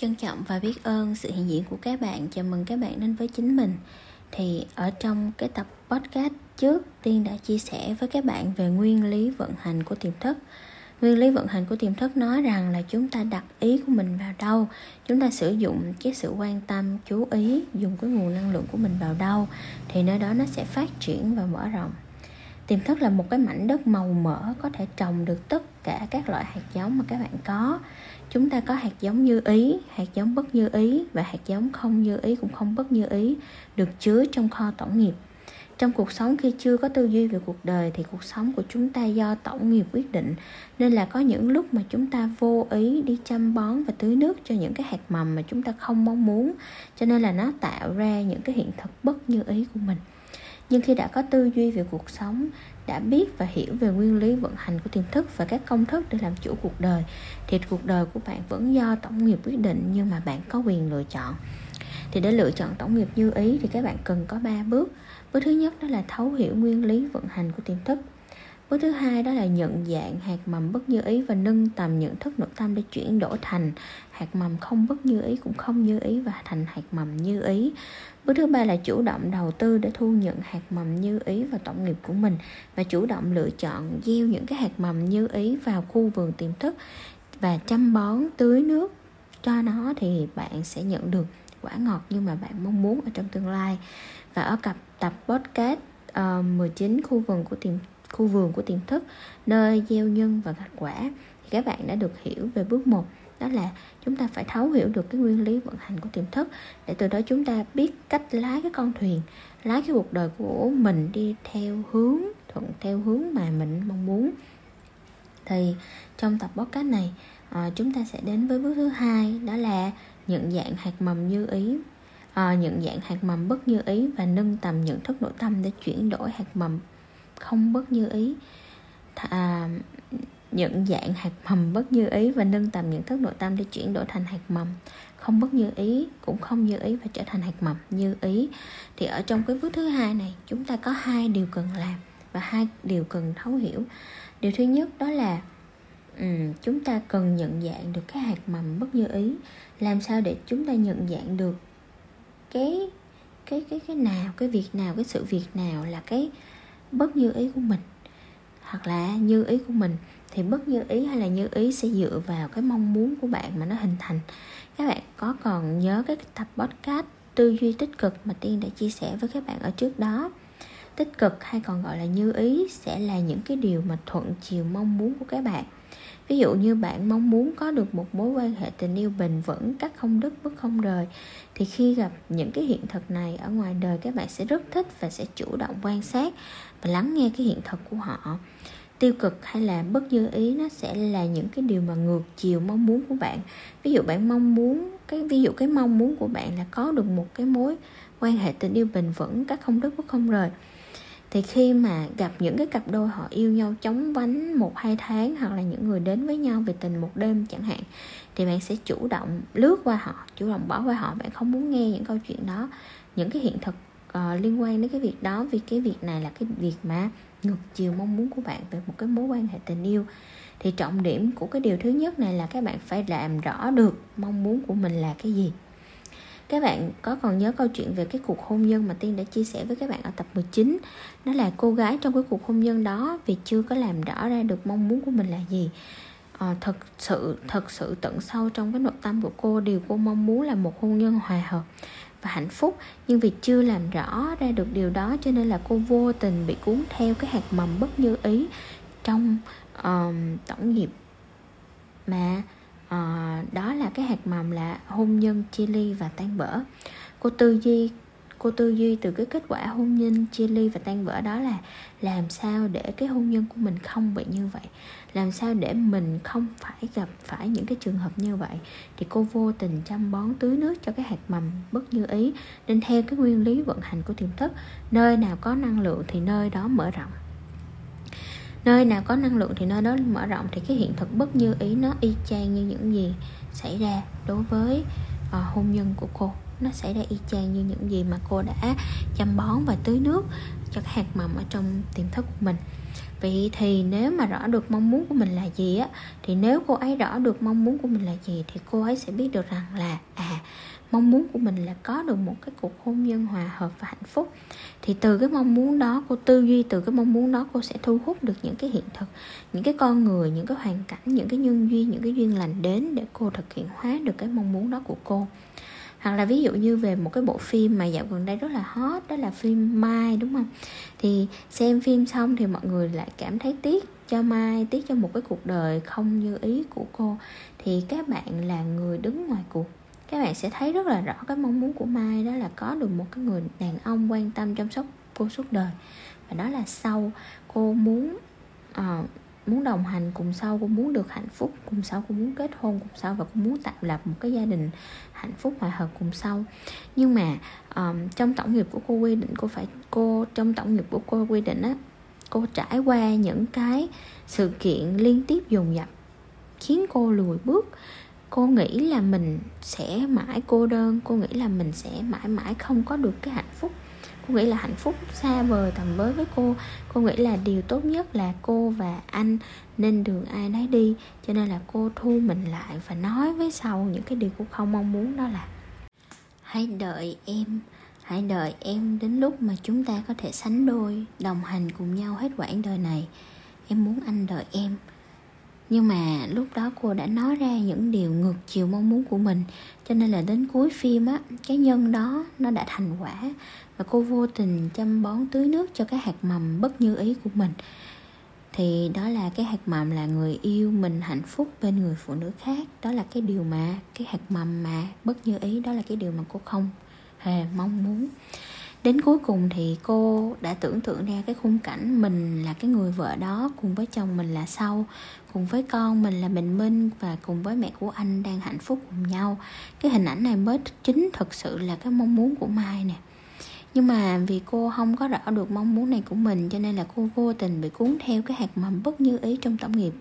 trân trọng và biết ơn sự hiện diện của các bạn. Chào mừng các bạn đến với chính mình. Thì ở trong cái tập podcast trước, tiên đã chia sẻ với các bạn về nguyên lý vận hành của tiềm thức. Nguyên lý vận hành của tiềm thức nói rằng là chúng ta đặt ý của mình vào đâu? Chúng ta sử dụng cái sự quan tâm, chú ý, dùng cái nguồn năng lượng của mình vào đâu? Thì nơi đó nó sẽ phát triển và mở rộng. Tiềm thức là một cái mảnh đất màu mỡ có thể trồng được tất cả các loại hạt giống mà các bạn có chúng ta có hạt giống như ý, hạt giống bất như ý và hạt giống không như ý cũng không bất như ý, được chứa trong kho tổng nghiệp. Trong cuộc sống khi chưa có tư duy về cuộc đời thì cuộc sống của chúng ta do tổng nghiệp quyết định, nên là có những lúc mà chúng ta vô ý đi chăm bón và tưới nước cho những cái hạt mầm mà chúng ta không mong muốn, cho nên là nó tạo ra những cái hiện thực bất như ý của mình nhưng khi đã có tư duy về cuộc sống, đã biết và hiểu về nguyên lý vận hành của tiềm thức và các công thức để làm chủ cuộc đời, thì cuộc đời của bạn vẫn do tổng nghiệp quyết định nhưng mà bạn có quyền lựa chọn. Thì để lựa chọn tổng nghiệp như ý thì các bạn cần có 3 bước. Bước thứ nhất đó là thấu hiểu nguyên lý vận hành của tiềm thức bước thứ hai đó là nhận dạng hạt mầm bất như ý và nâng tầm nhận thức nội tâm để chuyển đổi thành hạt mầm không bất như ý cũng không như ý và thành hạt mầm như ý. Bước thứ ba là chủ động đầu tư để thu nhận hạt mầm như ý vào tổng nghiệp của mình và chủ động lựa chọn gieo những cái hạt mầm như ý vào khu vườn tiềm thức và chăm bón tưới nước cho nó thì bạn sẽ nhận được quả ngọt như mà bạn mong muốn ở trong tương lai. Và ở cặp tập podcast ờ, uh, 19 khu vườn của tiềm khu vườn của tiềm thức nơi gieo nhân và gặt quả. Thì các bạn đã được hiểu về bước 1 đó là chúng ta phải thấu hiểu được cái nguyên lý vận hành của tiềm thức để từ đó chúng ta biết cách lái cái con thuyền lái cái cuộc đời của mình đi theo hướng thuận theo hướng mà mình mong muốn. Thì trong tập podcast này à, chúng ta sẽ đến với bước thứ hai đó là nhận dạng hạt mầm như ý. À, nhận dạng hạt mầm bất như ý và nâng tầm nhận thức nội tâm để chuyển đổi hạt mầm không bất như ý. Thà nhận dạng hạt mầm bất như ý và nâng tầm nhận thức nội tâm để chuyển đổi thành hạt mầm. Không bất như ý cũng không như ý và trở thành hạt mầm như ý. Thì ở trong cái bước thứ hai này chúng ta có hai điều cần làm và hai điều cần thấu hiểu. Điều thứ nhất đó là um, chúng ta cần nhận dạng được cái hạt mầm bất như ý. Làm sao để chúng ta nhận dạng được cái cái cái cái nào cái việc nào cái sự việc nào là cái bất như ý của mình. Hoặc là như ý của mình thì bất như ý hay là như ý sẽ dựa vào cái mong muốn của bạn mà nó hình thành. Các bạn có còn nhớ cái tập podcast tư duy tích cực mà tiên đã chia sẻ với các bạn ở trước đó? Tích cực hay còn gọi là như ý sẽ là những cái điều mà thuận chiều mong muốn của các bạn ví dụ như bạn mong muốn có được một mối quan hệ tình yêu bền vững cắt không đứt bước không rời, thì khi gặp những cái hiện thực này ở ngoài đời, các bạn sẽ rất thích và sẽ chủ động quan sát và lắng nghe cái hiện thực của họ. Tiêu cực hay là bất dư ý, nó sẽ là những cái điều mà ngược chiều mong muốn của bạn. Ví dụ bạn mong muốn, cái, ví dụ cái mong muốn của bạn là có được một cái mối quan hệ tình yêu bền vững, các không đứt bước không rời thì khi mà gặp những cái cặp đôi họ yêu nhau chóng vánh một hai tháng hoặc là những người đến với nhau về tình một đêm chẳng hạn thì bạn sẽ chủ động lướt qua họ chủ động bỏ qua họ. Bạn không muốn nghe những câu chuyện đó những cái hiện thực uh, liên quan đến cái việc đó vì cái việc này là cái việc mà ngược chiều mong muốn của bạn về một cái mối quan hệ tình yêu. Thì trọng điểm của cái điều thứ nhất này là các bạn phải làm rõ được mong muốn của mình là cái gì các bạn có còn nhớ câu chuyện về cái cuộc hôn nhân mà Tiên đã chia sẻ với các bạn ở tập 19 Đó là cô gái trong cái cuộc hôn nhân đó vì chưa có làm rõ ra được mong muốn của mình là gì. À, Thật sự, thật sự tận sâu trong cái nội tâm của cô Điều cô mong muốn là một hôn nhân hòa hợp và hạnh phúc. Nhưng vì chưa làm rõ ra được điều đó cho nên là cô vô tình bị cuốn theo cái hạt mầm bất như ý trong um, tổng nghiệp mà uh, đó là cái hạt mầm là hôn nhân chia ly và tan vỡ. Cô tư duy cô tư duy từ cái kết quả hôn nhân chia ly và tan vỡ đó là làm sao để cái hôn nhân của mình không bị như vậy? Làm sao để mình không phải gặp phải những cái trường hợp như vậy? Thì cô vô tình chăm bón tưới nước cho cái hạt mầm bất như ý nên theo cái nguyên lý vận hành của tiềm thức nơi nào có năng lượng thì nơi đó mở rộng nơi nào có năng lượng thì nơi đó mở rộng thì cái hiện thực bất như ý nó y chang như những gì xảy ra đối với uh, hôn nhân của cô. Nó xảy ra y chang như những gì mà cô đã chăm bón và tưới nước cho cái hạt mầm ở trong tiềm thức của mình vậy thì nếu mà rõ được mong muốn của mình là gì á, thì nếu cô ấy rõ được mong muốn của mình là gì, thì cô ấy sẽ biết được rằng là à mong muốn của mình là có được một cái cuộc hôn nhân hòa hợp và hạnh phúc. Thì từ cái mong muốn đó, cô tư duy từ cái mong muốn đó, cô sẽ thu hút được những cái hiện thực, những cái con người, những cái hoàn cảnh, những cái nhân duyên, những cái duyên lành đến để cô thực hiện hóa được cái mong muốn đó của cô hoặc là ví dụ như về một cái bộ phim mà dạo gần đây rất là hot đó là phim Mai đúng không? Thì xem phim xong thì mọi người lại cảm thấy tiếc cho Mai tiếc cho một cái cuộc đời không như ý của cô. Thì các bạn là người đứng ngoài cuộc. Các bạn sẽ thấy rất là rõ cái mong muốn của Mai đó là có được một cái người đàn ông quan tâm chăm sóc cô suốt đời. Và đó là sau cô muốn uh, muốn đồng hành cùng sau cô muốn được hạnh phúc cùng sau cô muốn kết hôn cùng sau và cô muốn tạo lập một cái gia đình hạnh phúc hòa hợp cùng sau. Nhưng mà um, trong tổng nghiệp của cô quy định cô phải cô trong tổng nghiệp của cô quy định á cô trải qua những cái sự kiện liên tiếp dồn dập khiến cô lùi bước. Cô nghĩ là mình sẽ mãi cô đơn cô nghĩ là mình sẽ mãi mãi không có được cái hạnh phúc cô nghĩ là hạnh phúc xa vời tầm với với cô. Cô nghĩ là điều tốt nhất là cô và anh nên đường ai nấy đi. Cho nên là cô thu mình lại và nói với sau những cái điều cô không mong muốn, đó là hãy đợi em, hãy đợi em đến lúc mà chúng ta có thể sánh đôi, đồng hành cùng nhau hết quãng đời này. Em muốn anh đợi em. Nhưng mà lúc đó cô đã nói ra những điều ngược chiều mong muốn của mình. Cho nên là đến cuối phim á, cái nhân đó nó đã thành quả và cô vô tình chăm bón tưới nước cho cái hạt mầm bất như ý của mình. Thì đó là cái hạt mầm là người yêu mình hạnh phúc bên người phụ nữ khác. Đó là cái điều mà, cái hạt mầm mà bất như ý, đó là cái điều mà cô không hề mong muốn. Đến cuối cùng thì cô đã tưởng tượng ra cái khung cảnh mình là cái người vợ đó cùng với chồng mình là sau, cùng với con mình là bình minh và cùng với mẹ của anh đang hạnh phúc cùng nhau. Cái hình ảnh này mới chính thực sự là cái mong muốn của mai nè nhưng mà vì cô không có rõ được mong muốn này của mình, cho nên là cô vô tình bị cuốn theo cái hạt mầm bất như ý trong tổng nghiệp.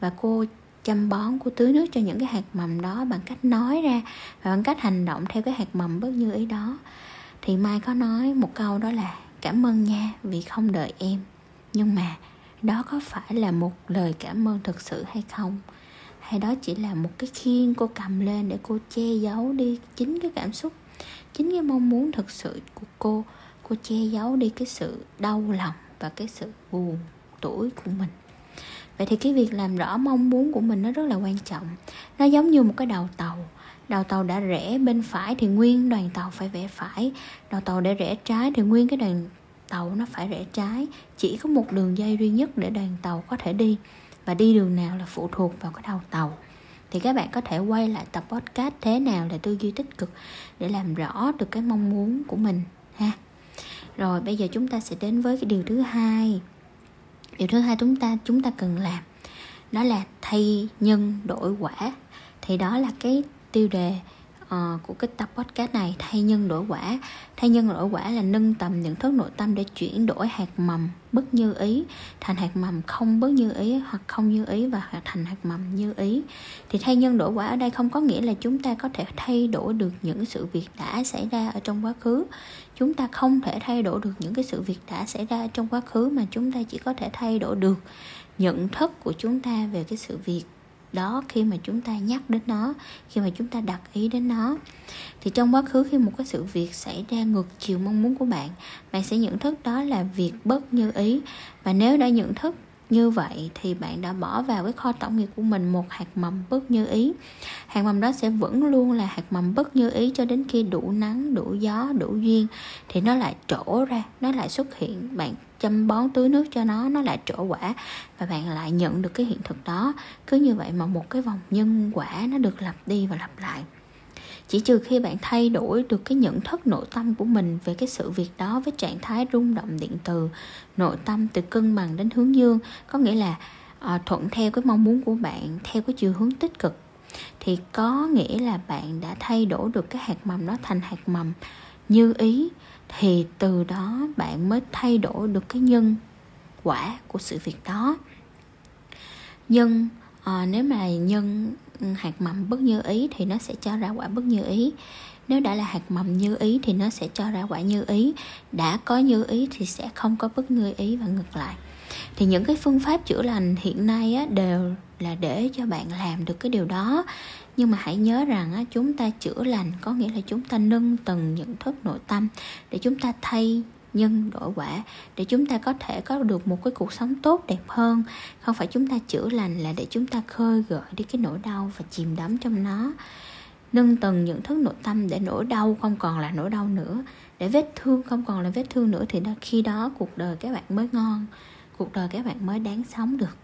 Và cô chăm bón, cô tưới nước cho những cái hạt mầm đó bằng cách nói ra và bằng cách hành động theo cái hạt mầm bất như ý đó. Thì mai có nói một câu đó là, cảm ơn nha, vì không đợi em. Nhưng mà đó có phải là một lời cảm ơn thực sự hay không? Hay đó chỉ là một cái khiên cô cầm lên để cô che giấu đi chính cái cảm xúc chính cái mong muốn thật sự của cô cô che giấu đi cái sự đau lòng và cái sự buồn tuổi của mình. Vậy thì cái việc làm rõ mong muốn của mình nó rất là quan trọng. Nó giống như một cái đầu tàu. Đầu tàu đã rẽ bên phải thì nguyên đoàn tàu phải vẽ phải. Đầu tàu để rẽ trái thì nguyên cái đoàn tàu nó phải rẽ trái. Chỉ có một đường dây duy nhất để đoàn tàu có thể đi. Và đi đường nào là phụ thuộc vào cái đầu tàu thì các bạn có thể quay lại tập podcast thế nào là tư duy tích cực để làm rõ được cái mong muốn của mình, ha? Rồi, bây giờ chúng ta sẽ đến với cái điều thứ hai. Điều thứ hai chúng ta chúng ta cần làm, đó là thay nhân đổi quả. Thì đó là cái tiêu đề uh, của cái tập podcast này thay nhân đổi quả. Thay nhân đổi quả là nâng tầm nhận thức nội tâm để chuyển đổi hạt mầm bất như ý thành hạt mầm không bất như ý hoặc không như ý và thành hạt mầm như ý. Thì thay nhân đổi quả ở đây không có nghĩa là chúng ta có thể thay đổi được những sự việc đã xảy ra ở trong quá khứ. Chúng ta không thể thay đổi được những cái sự việc đã xảy ra trong quá khứ mà chúng ta chỉ có thể thay đổi được nhận thức của chúng ta về cái sự việc đó khi mà chúng ta nhắc đến nó, khi mà chúng ta đặt ý đến nó. Thì trong quá khứ khi một cái sự việc xảy ra ngược chiều mong muốn của bạn bạn sẽ nhận thức đó là việc bất như ý. Và nếu đã nhận thức như vậy thì bạn đã bỏ vào cái kho tổng nghiệp của mình một hạt mầm bất như ý. Hạt mầm đó sẽ vẫn luôn là hạt mầm bất như ý cho đến khi đủ nắng, đủ gió, đủ duyên thì nó lại trổ ra, nó lại xuất hiện. Bạn chăm bón tưới nước cho nó nó lại trổ quả và bạn lại nhận được cái hiện thực đó. Cứ như vậy mà một cái vòng nhân quả nó được lặp đi và lặp lại. Chỉ trừ khi bạn thay đổi được cái nhận thức nội tâm của mình về cái sự việc đó với trạng thái rung động điện từ nội tâm từ cân bằng đến hướng dương có nghĩa là à, thuận theo cái mong muốn của bạn theo cái chiều hướng tích cực thì có nghĩa là bạn đã thay đổi được cái hạt mầm đó thành hạt mầm như ý thì từ đó bạn mới thay đổi được cái nhân quả của sự việc đó. Nhân à, nếu mà nhân hạt mầm bất như ý thì nó sẽ cho ra quả bất như ý. Nếu đã là hạt mầm như ý thì nó sẽ cho ra quả như ý. Đã có như ý thì sẽ không có bất như ý và ngược lại. Thì những cái phương pháp chữa lành hiện nay á, đều là để cho bạn làm được cái điều đó nhưng mà hãy nhớ rằng á, chúng ta chữa lành có nghĩa là chúng ta nâng tầng nhận thức nội tâm để chúng ta thay nhân đổi quả để chúng ta có thể có được một cái cuộc sống tốt đẹp hơn. Không phải chúng ta chữa lành là để chúng ta khơi gợi đi cái nỗi đau và chìm đắm trong nó. Nâng tầng nhận thức nội tâm để nỗi đau không còn là nỗi đau nữa để vết thương không còn là vết thương nữa thì khi đó cuộc đời các bạn mới ngon cuộc đời các bạn mới đáng sống được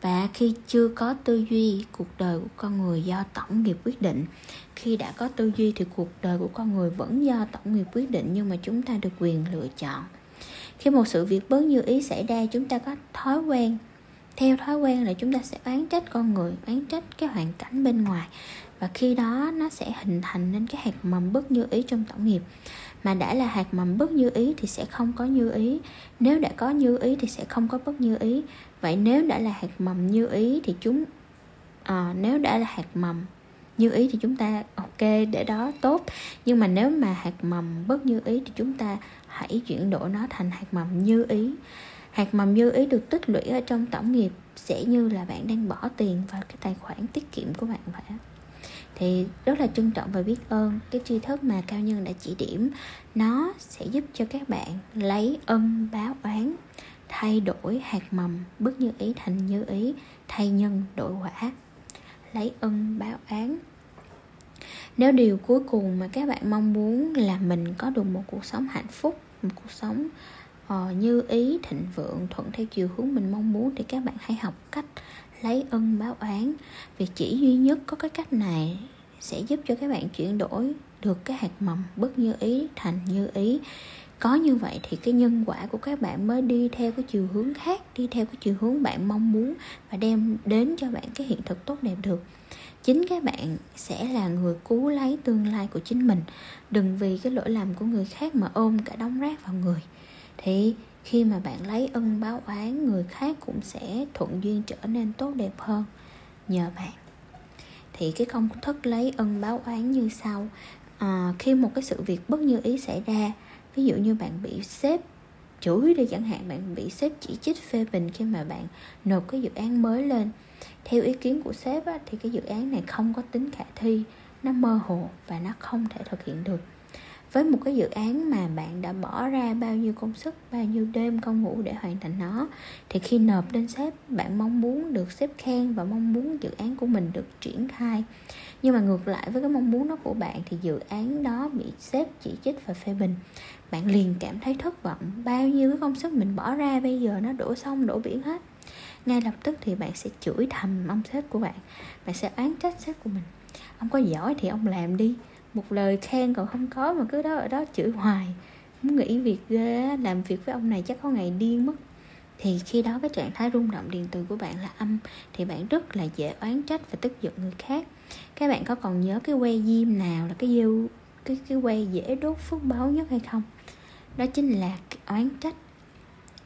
và khi chưa có tư duy, cuộc đời của con người do tổng nghiệp quyết định. Khi đã có tư duy thì cuộc đời của con người vẫn do tổng nghiệp quyết định, nhưng mà chúng ta được quyền lựa chọn. Khi một sự việc bớt như ý xảy ra, chúng ta có thói quen. Theo thói quen là chúng ta sẽ oán trách con người, oán trách cái hoàn cảnh bên ngoài. Và khi đó, nó sẽ hình thành nên cái hạt mầm bất như ý trong tổng nghiệp. Mà đã là hạt mầm bất như ý thì sẽ không có như ý. Nếu đã có như ý thì sẽ không có bất như ý vậy nếu đã là hạt mầm như ý thì chúng à, nếu đã là hạt mầm như ý thì chúng ta ok để đó tốt. Nhưng mà nếu mà hạt mầm bất như ý thì chúng ta hãy chuyển đổi nó thành hạt mầm như ý. Hạt mầm như ý được tích lũy ở trong tổng nghiệp sẽ như là bạn đang bỏ tiền vào cái tài khoản tiết kiệm của bạn vậy thì rất là trân trọng và biết ơn cái tri thức mà cao nhân đã chỉ điểm. Nó sẽ giúp cho các bạn lấy ân báo oán thay đổi hạt mầm bất như ý thành như ý thay nhân đổi quả. Lấy ân báo án. Nếu điều cuối cùng mà các bạn mong muốn là mình có được một cuộc sống hạnh phúc một cuộc sống uh, như ý thịnh vượng thuận theo chiều hướng mình mong muốn thì các bạn hãy học cách lấy ân báo án. Vì chỉ duy nhất có cái cách này sẽ giúp cho các bạn chuyển đổi được cái hạt mầm bất như ý thành như ý có như vậy thì cái nhân quả của các bạn mới đi theo cái chiều hướng khác đi theo cái chiều hướng bạn mong muốn và đem đến cho bạn cái hiện thực tốt đẹp được. Chính các bạn sẽ là người cứu lấy tương lai của chính mình. Đừng vì cái lỗi lầm của người khác mà ôm cả đống rác vào người. Thì khi mà bạn lấy ân báo oán người khác cũng sẽ thuận duyên trở nên tốt đẹp hơn. Nhờ bạn. Thì cái công thức lấy ân báo oán như sau. À, khi một cái sự việc bất như ý xảy ra ví dụ như bạn bị sếp chửi đi chẳng hạn bạn bị sếp chỉ trích phê bình khi mà bạn nộp cái dự án mới lên. Theo ý kiến của sếp á, thì cái dự án này không có tính khả thi nó mơ hồ và nó không thể thực hiện được. Với một cái dự án mà bạn đã bỏ ra bao nhiêu công sức bao nhiêu đêm công ngủ để hoàn thành nó thì khi nộp lên sếp bạn mong muốn được sếp khen và mong muốn dự án của mình được triển khai. Nhưng mà ngược lại với cái mong muốn đó của bạn thì dự án đó bị sếp chỉ trích và phê bình bạn liền cảm thấy thất vọng. Bao nhiêu cái công sức mình bỏ ra bây giờ nó đổ sông, đổ biển hết. Ngay lập tức thì bạn sẽ chửi thầm ông sếp của bạn. Bạn sẽ oán trách sếp của mình. Ông có giỏi thì ông làm đi. Một lời khen còn không có mà cứ đó ở đó chửi hoài. Muốn nghỉ việc ghê làm việc với ông này chắc có ngày điên mất. Thì khi đó cái trạng thái rung động điện từ của bạn là âm, thì bạn rất là dễ oán trách và tức giận người khác. Các bạn có còn nhớ cái que diêm nào là cái diêu cái cái que dễ đốt phước báo nhất hay không? Đó chính là oán trách.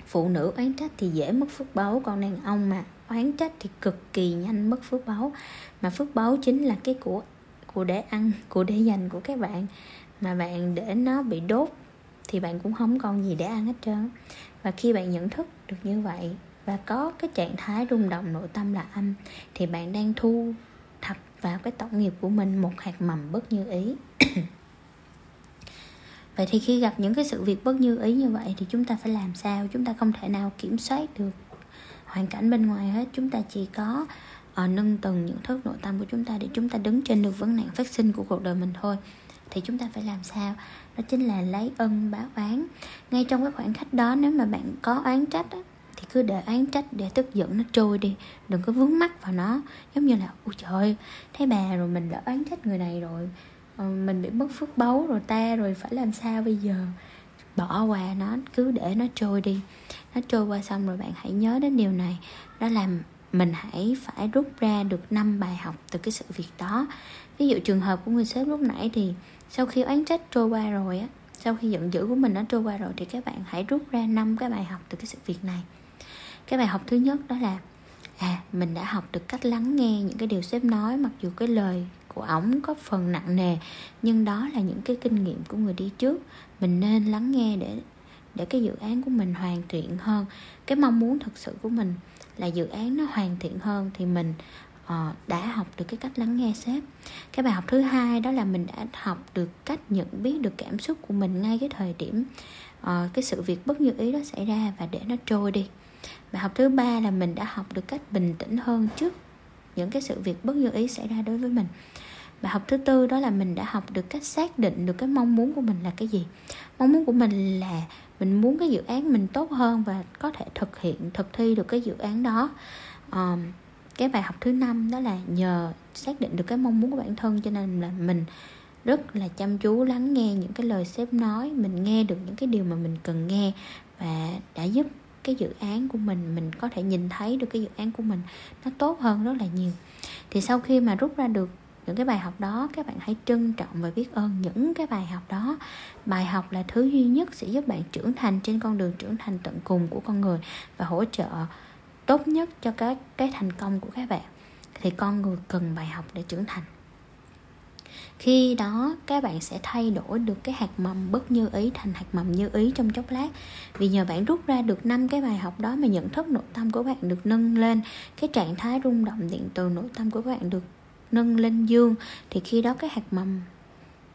Phụ nữ oán trách thì dễ mất phước báu, còn đàn ông mà oán trách thì cực kỳ nhanh mất phước báu. Mà phước báu chính là cái của của để ăn, của để dành của các bạn. Mà bạn để nó bị đốt thì bạn cũng không còn gì để ăn hết trơn. Và khi bạn nhận thức được như vậy và có cái trạng thái rung động, nội tâm là âm, thì bạn đang thu thập vào cái tổng nghiệp của mình một hạt mầm bất như ý vậy thì khi gặp những cái sự việc bất như ý như vậy thì chúng ta phải làm sao? Chúng ta không thể nào kiểm soát được hoàn cảnh bên ngoài hết. Chúng ta chỉ có uh, nâng tầng nhận thức nội tâm của chúng ta để chúng ta đứng trên được vấn nạn phát sinh của cuộc đời mình thôi. Thì chúng ta phải làm sao? Đó chính là lấy ân báo oán. Ngay trong cái khoảng khắc đó nếu mà bạn có oán trách á, thì cứ để oán trách để tức giận nó trôi đi. Đừng có vướng mắc vào nó. Giống như là ôi trời thấy bà rồi mình đã oán trách người này rồi. Ờ, mình bị mất phước báu rồi ta, rồi phải làm sao bây giờ? Bỏ qua nó, cứ để nó trôi đi. Nó trôi qua xong rồi bạn hãy nhớ đến điều này. Đó là mình hãy phải rút ra được năm bài học từ cái sự việc đó. Ví dụ trường hợp của người sếp lúc nãy thì sau khi oán trách trôi qua rồi á, sau khi giận dữ của mình nó trôi qua rồi thì các bạn hãy rút ra năm cái bài học từ cái sự việc này. Cái bài học thứ nhất đó là à mình đã học được cách lắng nghe những cái điều sếp nói mặc dù cái lời của ổng có phần nặng nề nhưng đó là những cái kinh nghiệm của người đi trước. Mình nên lắng nghe để để cái dự án của mình hoàn thiện hơn. Cái mong muốn thực sự của mình là dự án nó hoàn thiện hơn thì mình uh, đã học được cái cách lắng nghe sếp. Cái bài học thứ hai đó là mình đã học được cách nhận biết được cảm xúc của mình ngay cái thời điểm uh, cái sự việc bất như ý đó xảy ra và để nó trôi đi. Bài học thứ ba là mình đã học được cách bình tĩnh hơn trước những cái sự việc bất như ý xảy ra đối với mình bài học thứ tư đó là mình đã học được cách xác định được cái mong muốn của mình là cái gì. Mong muốn của mình là mình muốn cái dự án mình tốt hơn và có thể thực hiện thực thi được cái dự án đó. Um, cái bài học thứ năm đó là nhờ xác định được cái mong muốn của bản thân cho nên là mình rất là chăm chú lắng nghe những cái lời sếp nói mình nghe được những cái điều mà mình cần nghe và đã giúp cái dự án của mình mình có thể nhìn thấy được cái dự án của mình nó tốt hơn rất là nhiều. Thì sau khi mà rút ra được những cái bài học đó, các bạn hãy trân trọng và biết ơn những cái bài học đó. Bài học là thứ duy nhất sẽ giúp bạn trưởng thành trên con đường trưởng thành tận cùng của con người và hỗ trợ tốt nhất cho các cái thành công của các bạn. Thì con người cần bài học để trưởng thành. Khi đó, các bạn sẽ thay đổi được cái hạt mầm bất như ý thành hạt mầm như ý trong chốc lát. Vì nhờ bạn rút ra được năm cái bài học đó mà nhận thức nội tâm của bạn được nâng lên. Cái trạng thái rung động điện từ nội tâm của bạn được nâng lên dương thì khi đó cái hạt mầm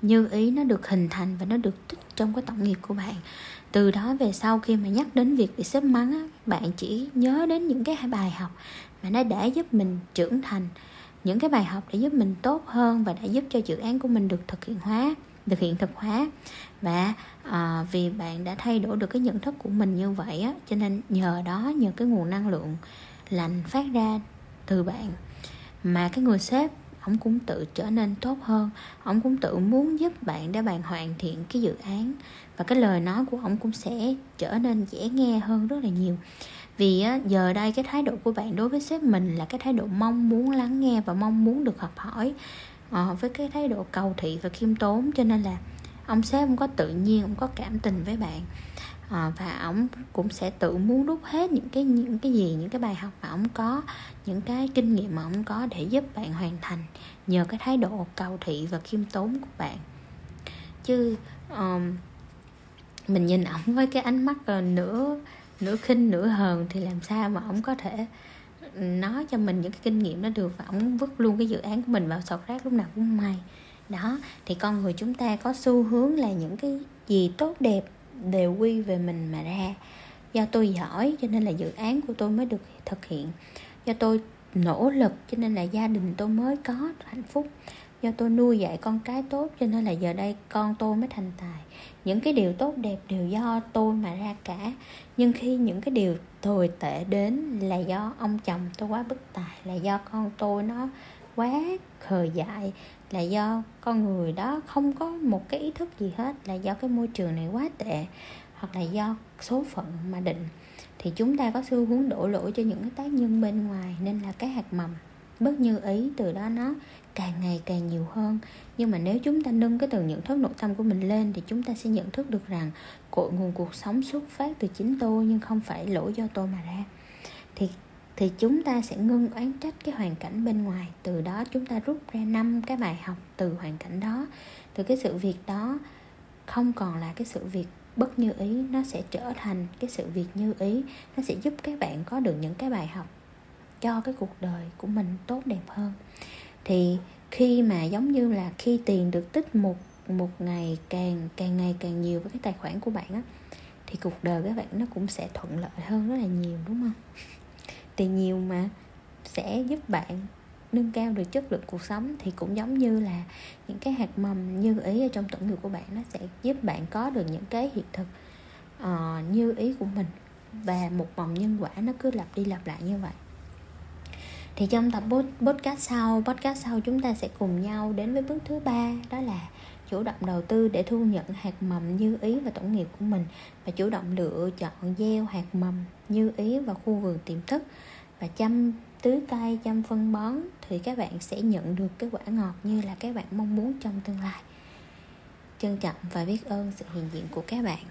như ý nó được hình thành và nó được tích trong cái tổng nghiệp của bạn. Từ đó về sau khi mà nhắc đến việc bị xếp mắng á, bạn chỉ nhớ đến những cái bài học mà nó đã giúp mình trưởng thành những cái bài học để giúp mình tốt hơn và đã giúp cho dự án của mình được thực hiện hóa được hiện thực hóa. Và à, vì bạn đã thay đổi được cái nhận thức của mình như vậy á cho nên nhờ đó nhờ cái nguồn năng lượng lành phát ra từ bạn mà cái người sếp ông cũng tự trở nên tốt hơn. Ông cũng tự muốn giúp bạn để bạn hoàn thiện cái dự án. Và cái lời nói của ông cũng sẽ trở nên dễ nghe hơn rất là nhiều. Vì giờ đây cái thái độ của bạn đối với sếp mình là cái thái độ mong muốn lắng nghe và mong muốn được học hỏi à, với cái thái độ cầu thị và khiêm tốn. Cho nên là ông sếp không có tự nhiên không có cảm tình với bạn à, và ông cũng sẽ tự muốn rút hết những cái những cái gì những cái bài học mà ông có những cái kinh nghiệm mà ông có để giúp bạn hoàn thành nhờ cái thái độ cầu thị và khiêm tốn của bạn. Chứ um, mình nhìn ổng với cái ánh mắt ờ, nửa nửa khinh nửa hờn thì làm sao mà ổng có thể ừ, nói cho mình những cái kinh nghiệm đó được và ổng vứt luôn cái dự án của mình vào sọt rác lúc nào cũng may. Đó thì con người chúng ta có xu hướng là những cái gì tốt đẹp đều quy về mình mà ra. Do tôi giỏi, cho nên là dự án của tôi mới được thực hiện. Do tôi nỗ lực, cho nên là gia đình tôi mới có hạnh phúc. Do tôi nuôi dạy con cái tốt, cho nên là giờ đây con tôi mới thành tài. Những cái điều tốt đẹp đều do tôi mà ra cả. Nhưng khi những cái điều tồi tệ đến là do ông chồng tôi quá bất tài, là do con tôi nó quá khờ dại là do con người đó không có một cái ý thức gì hết, là do cái môi trường này quá tệ, hoặc là do số phận mà định. Thì chúng ta có xu hướng đổ lỗi cho những cái tác nhân bên ngoài, nên là cái hạt mầm bất như ý từ đó nó càng ngày càng nhiều hơn. Nhưng mà nếu chúng ta nâng cái từ nhận thức nội tâm của mình lên, thì chúng ta sẽ nhận thức được rằng cội nguồn cuộc sống xuất phát từ chính tôi, nhưng không phải lỗi do tôi mà ra. Thì thì chúng ta sẽ ngưng oán trách cái hoàn cảnh bên ngoài. Từ đó chúng ta rút ra năm cái bài học từ hoàn cảnh đó. Từ cái sự việc đó, không còn là cái sự việc bất như ý, nó sẽ trở thành cái sự việc như ý. Nó sẽ giúp các bạn có được những cái bài học cho cái cuộc đời của mình tốt đẹp hơn. Thì khi mà giống như là khi tiền được tích một một ngày càng càng ngày càng nhiều với cái tài khoản của bạn á, thì cuộc đời các bạn nó cũng sẽ thuận lợi hơn rất là nhiều, đúng không? Thì nhiều mà sẽ giúp bạn nâng cao được chất lượng cuộc sống thì cũng giống như là những cái hạt mầm như ý ở trong tổng nghiệp của bạn nó sẽ giúp bạn có được những cái hiện thực uh, như ý của mình. Và một vòng nhân quả nó cứ lặp đi lặp lại như vậy. Thì trong tập podcast sau podcast sau chúng ta sẽ cùng nhau đến với bước thứ ba đó là chủ động đầu tư để thu nhận hạt mầm như ý và tổng nghiệp của mình và chủ động lựa chọn gieo hạt mầm như ý vào khu vườn tiềm thức và chăm tưới cây, chăm phân bón, thì các bạn sẽ nhận được cái quả ngọt như là các bạn mong muốn trong tương lai. Trân trọng và biết ơn sự hiện diện của các bạn.